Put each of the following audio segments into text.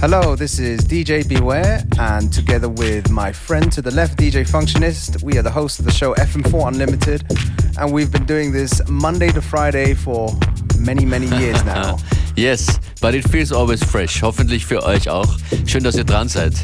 Hello, this is DJ Beware, and together with my friend to the left, DJ Functionist, we are the host of the show FM4 Unlimited, and we've been doing this Monday to Friday for many, many years now. yes, but it feels always fresh. Hoffentlich für euch auch. Schön, dass ihr dran seid.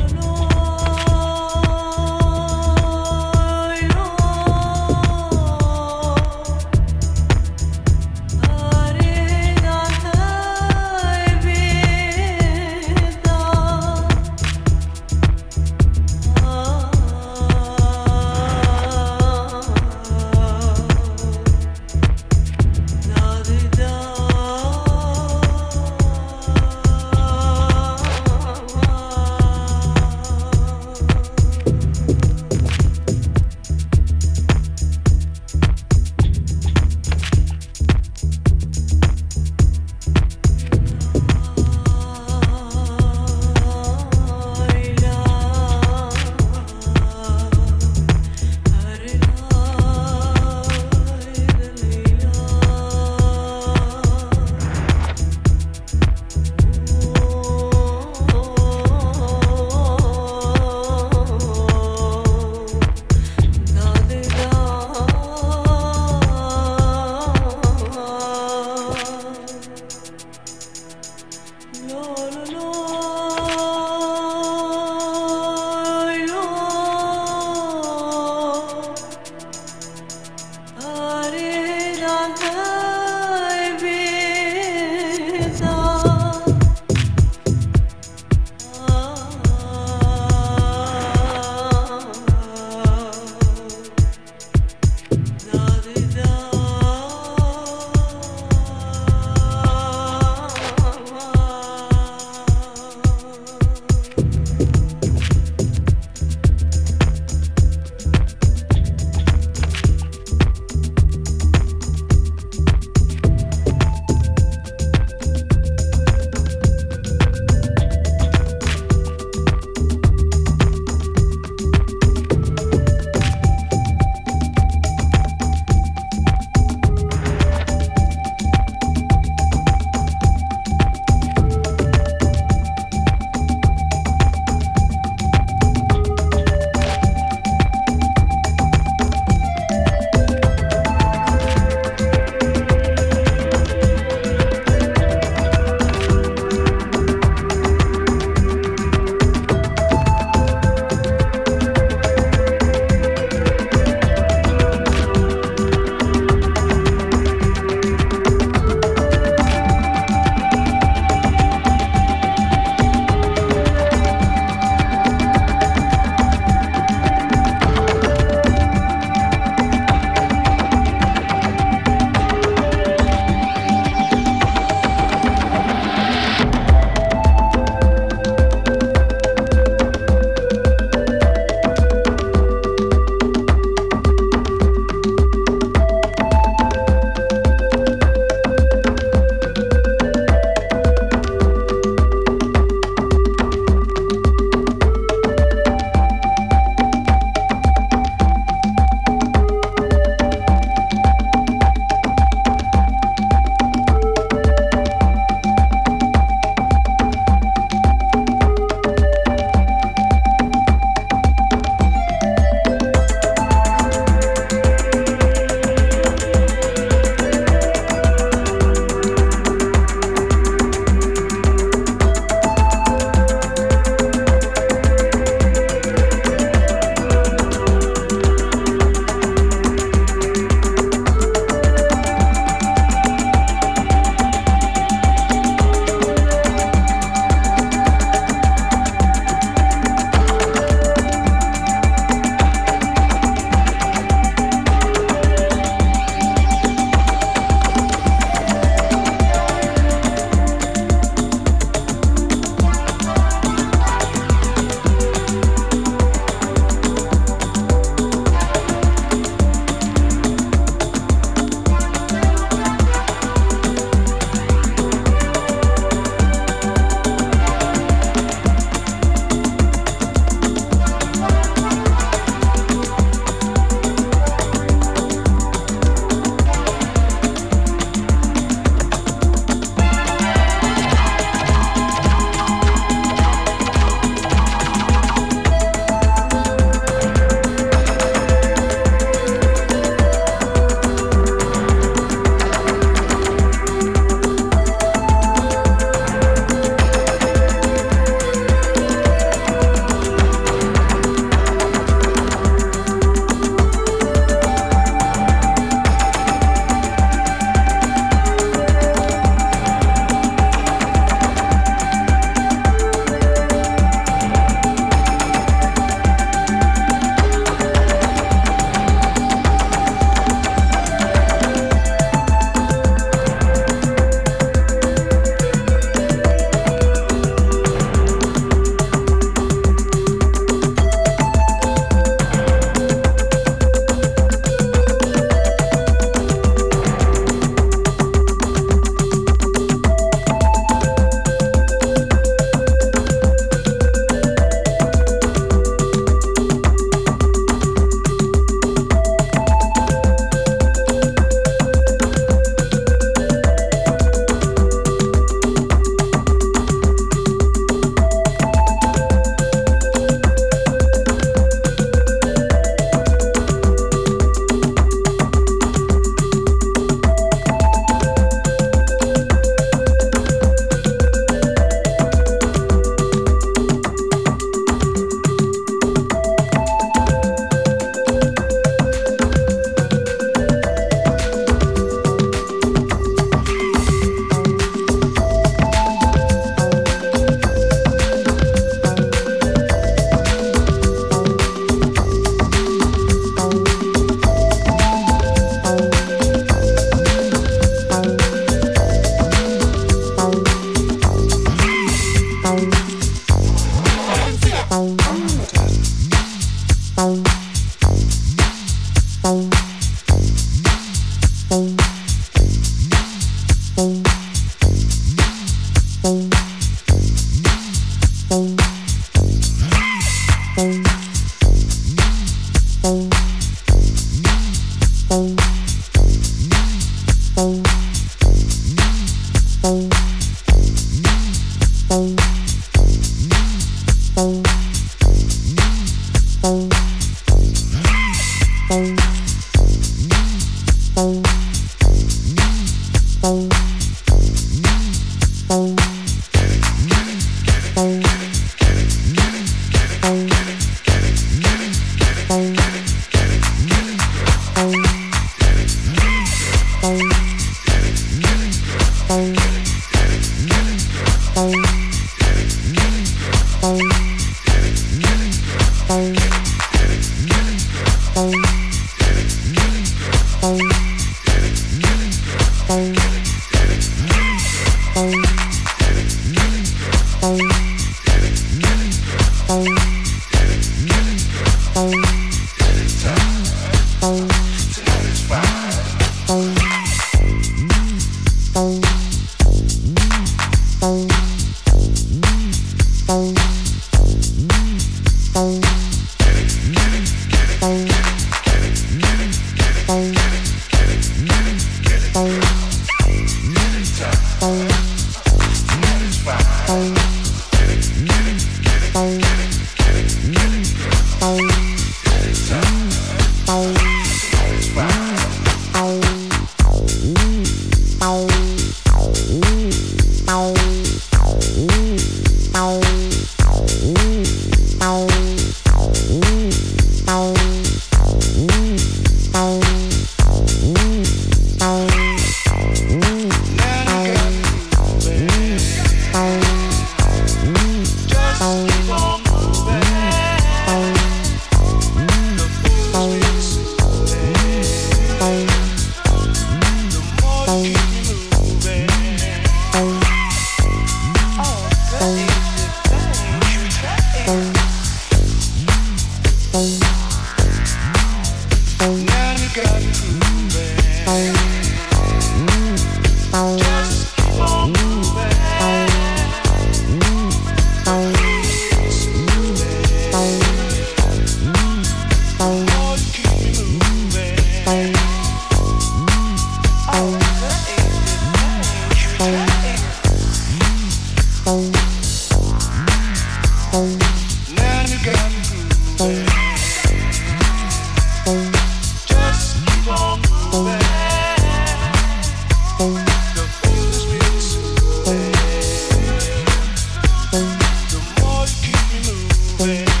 quit.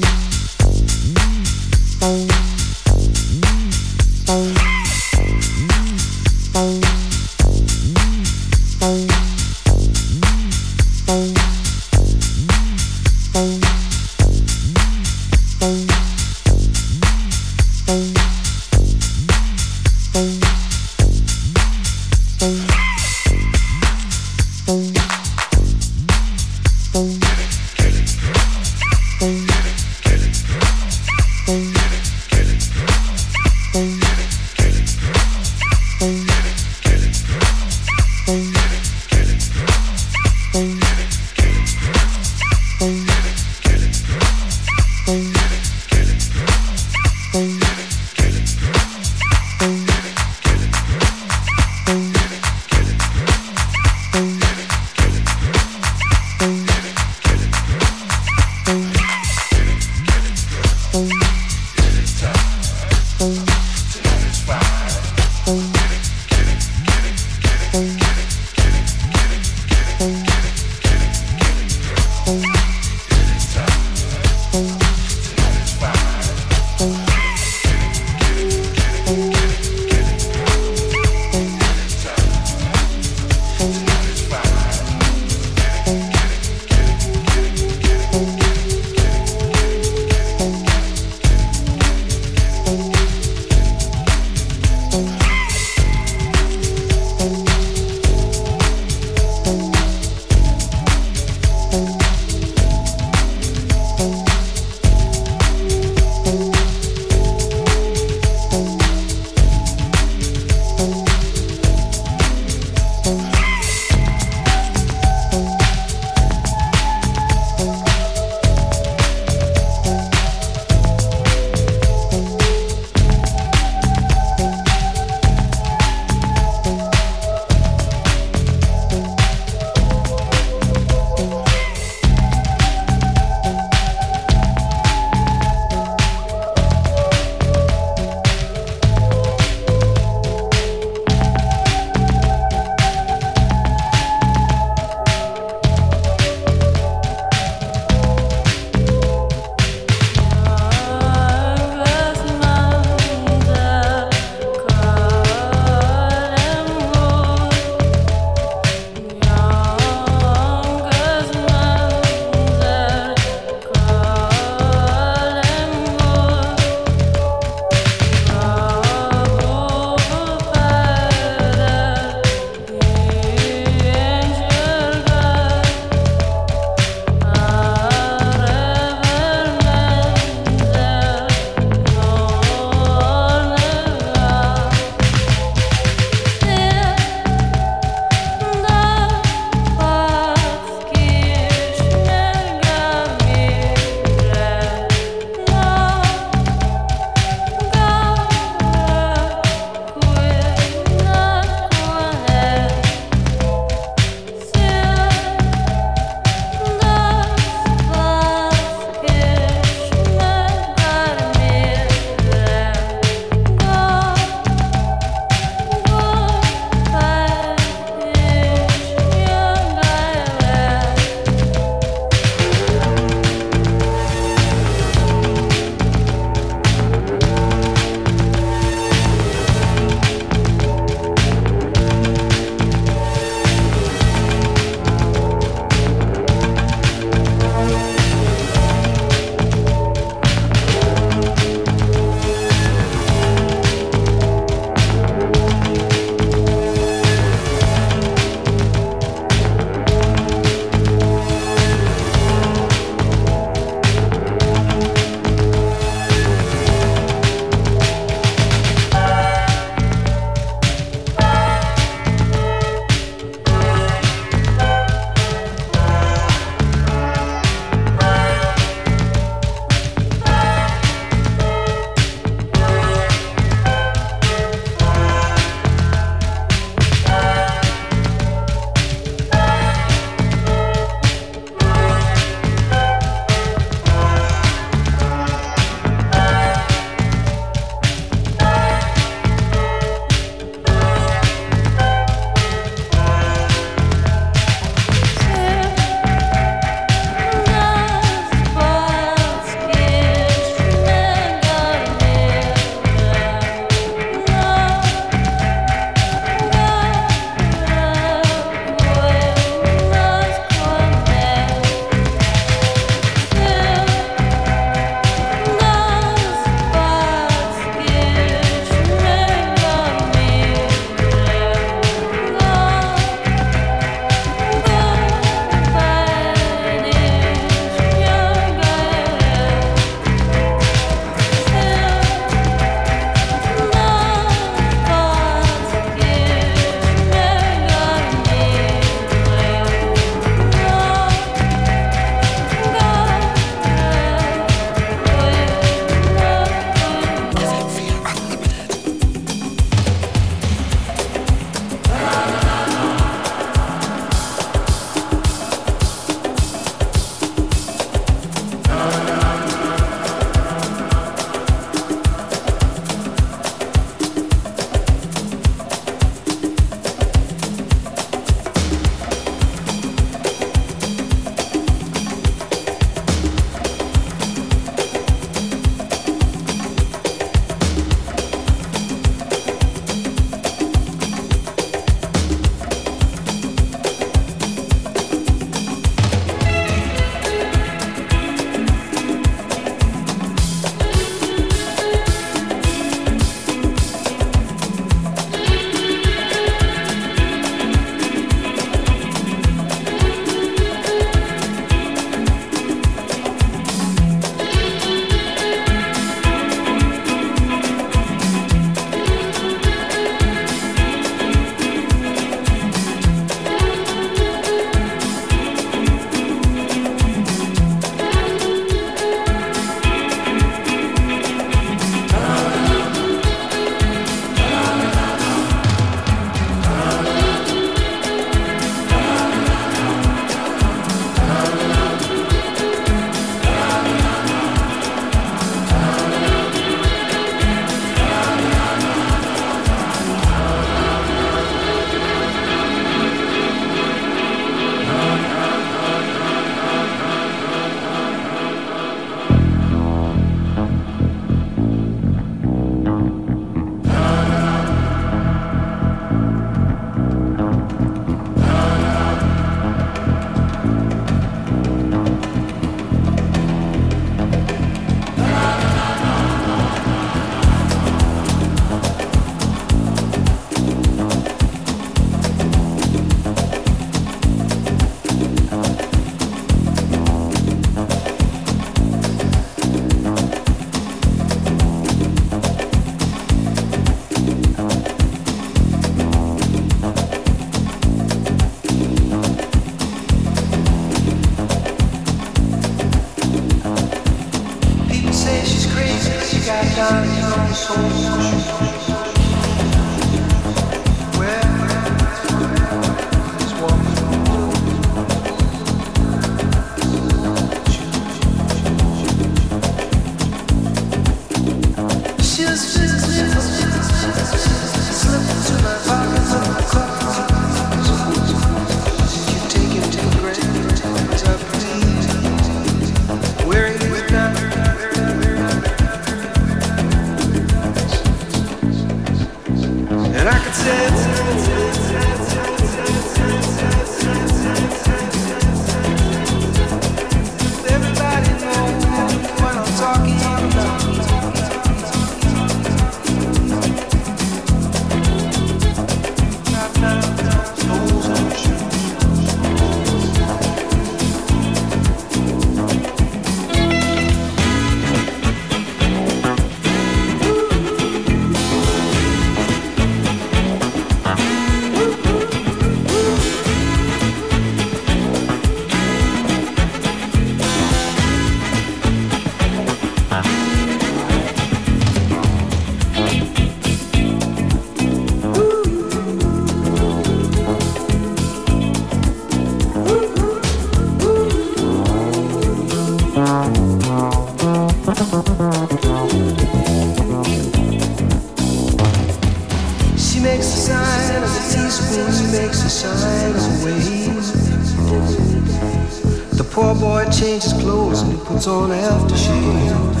Puts on aftershave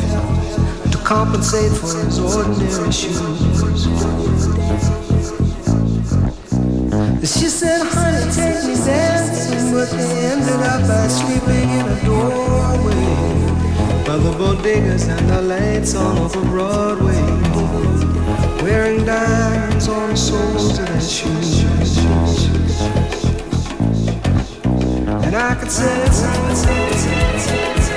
to compensate for his ordinary shoes. She said, honey, take me dancing, but they ended up by sleeping in a doorway by the bodegas and the lights on over Broadway, wearing diamonds on soles shoes. And I could say, Tunes für einen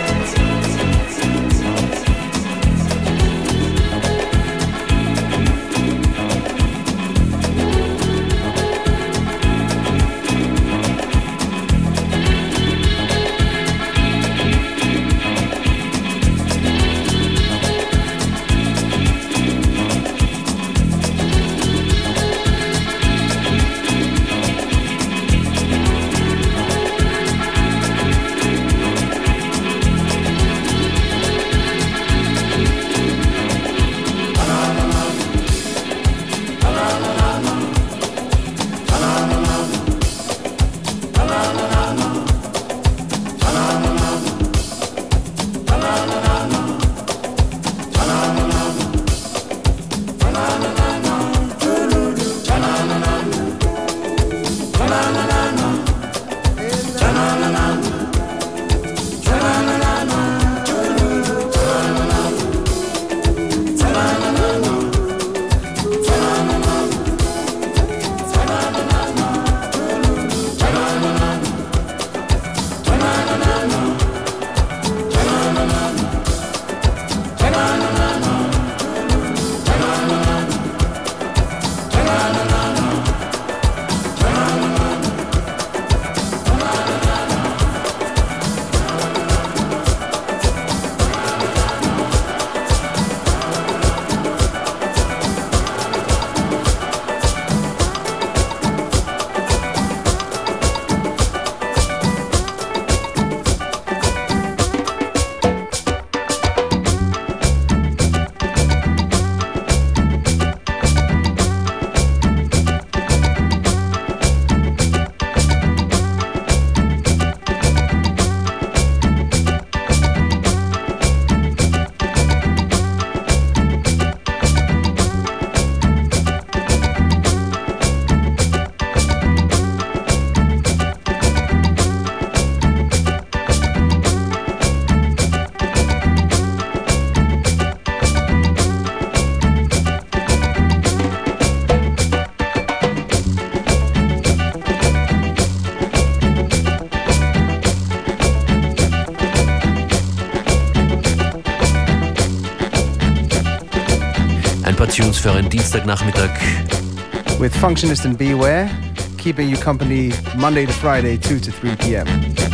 With Functionist and Beware, keeping you company Monday to Friday, 2 to 3 p.m.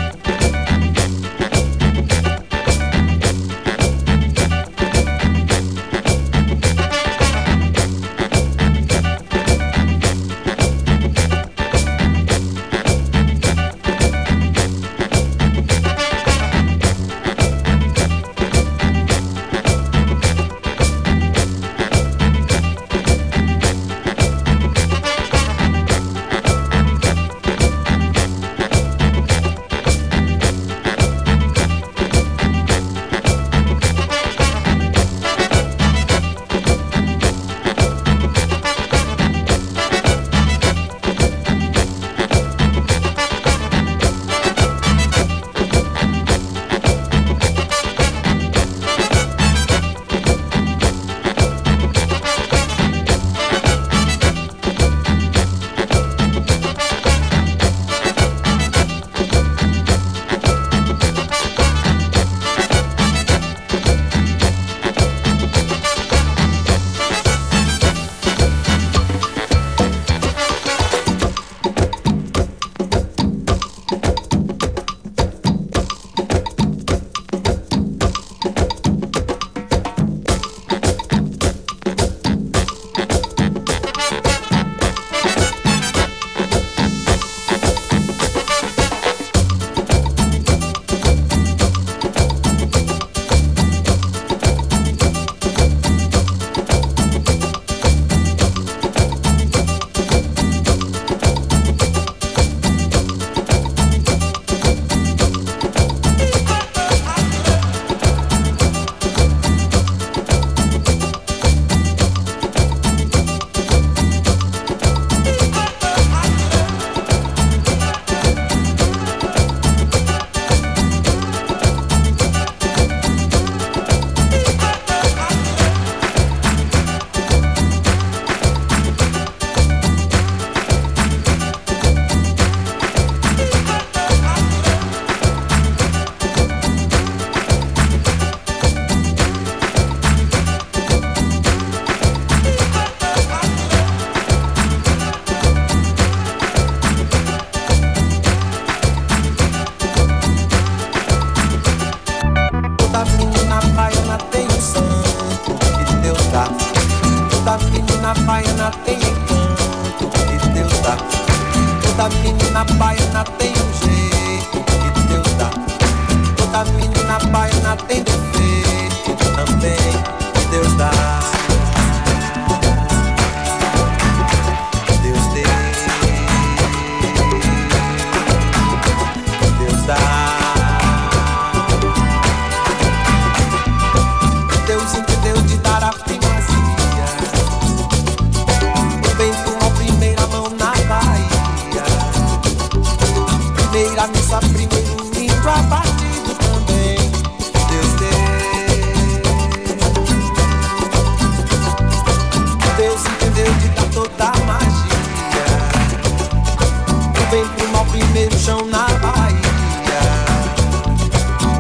vem rumo ao primeiro chão na Bahia.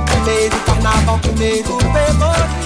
Primeiro carnaval, primeiro pelourinho.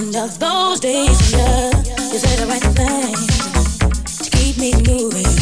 One of those days, yeah. You say the right thing to keep me moving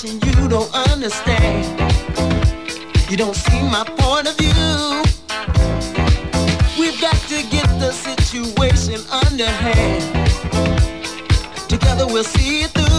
situation you don't understand. You don't see my point of view. We've got to get the situation under hand. Together we'll see it through.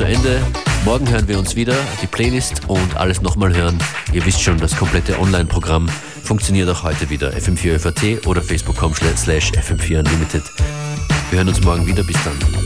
Zu Ende. Morgen hören wir uns wieder, die Playlist und alles nochmal hören. Ihr wisst schon, das komplette Online-Programm funktioniert auch heute wieder. FM4 FAT oder facebook.com slash FM4 Unlimited. Wir hören uns morgen wieder. Bis dann.